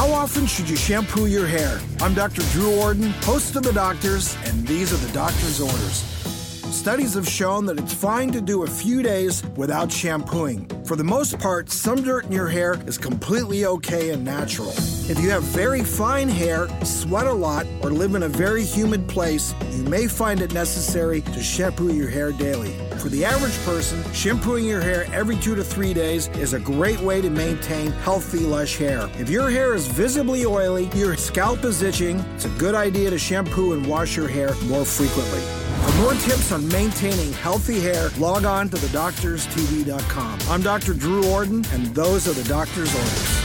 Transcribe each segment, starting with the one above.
How often should you shampoo your hair? I'm Dr. Drew Ordon, host of The Doctors, and these are the doctor's orders. Studies have shown that it's fine to do a few days without shampooing. For the most part, some dirt in your hair is completely okay and natural. If you have very fine hair, sweat a lot, or live in a very humid place, you may find it necessary to shampoo your hair daily. For the average person, shampooing your hair every two to three days is a great way to maintain healthy, lush hair. If your hair is visibly oily, your scalp is itching, it's a good idea to shampoo and wash your hair more frequently. For more tips on maintaining healthy hair, log on to thedoctorstv.com. I'm Dr. Drew Ordon, and those are the doctor's orders.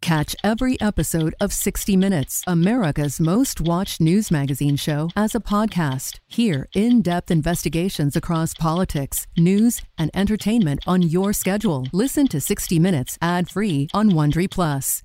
Catch every episode of 60 Minutes, America's most watched news magazine show, as a podcast. Hear in depth investigations across politics, news, and entertainment on your schedule. Listen to 60 Minutes ad free on Wondery Plus.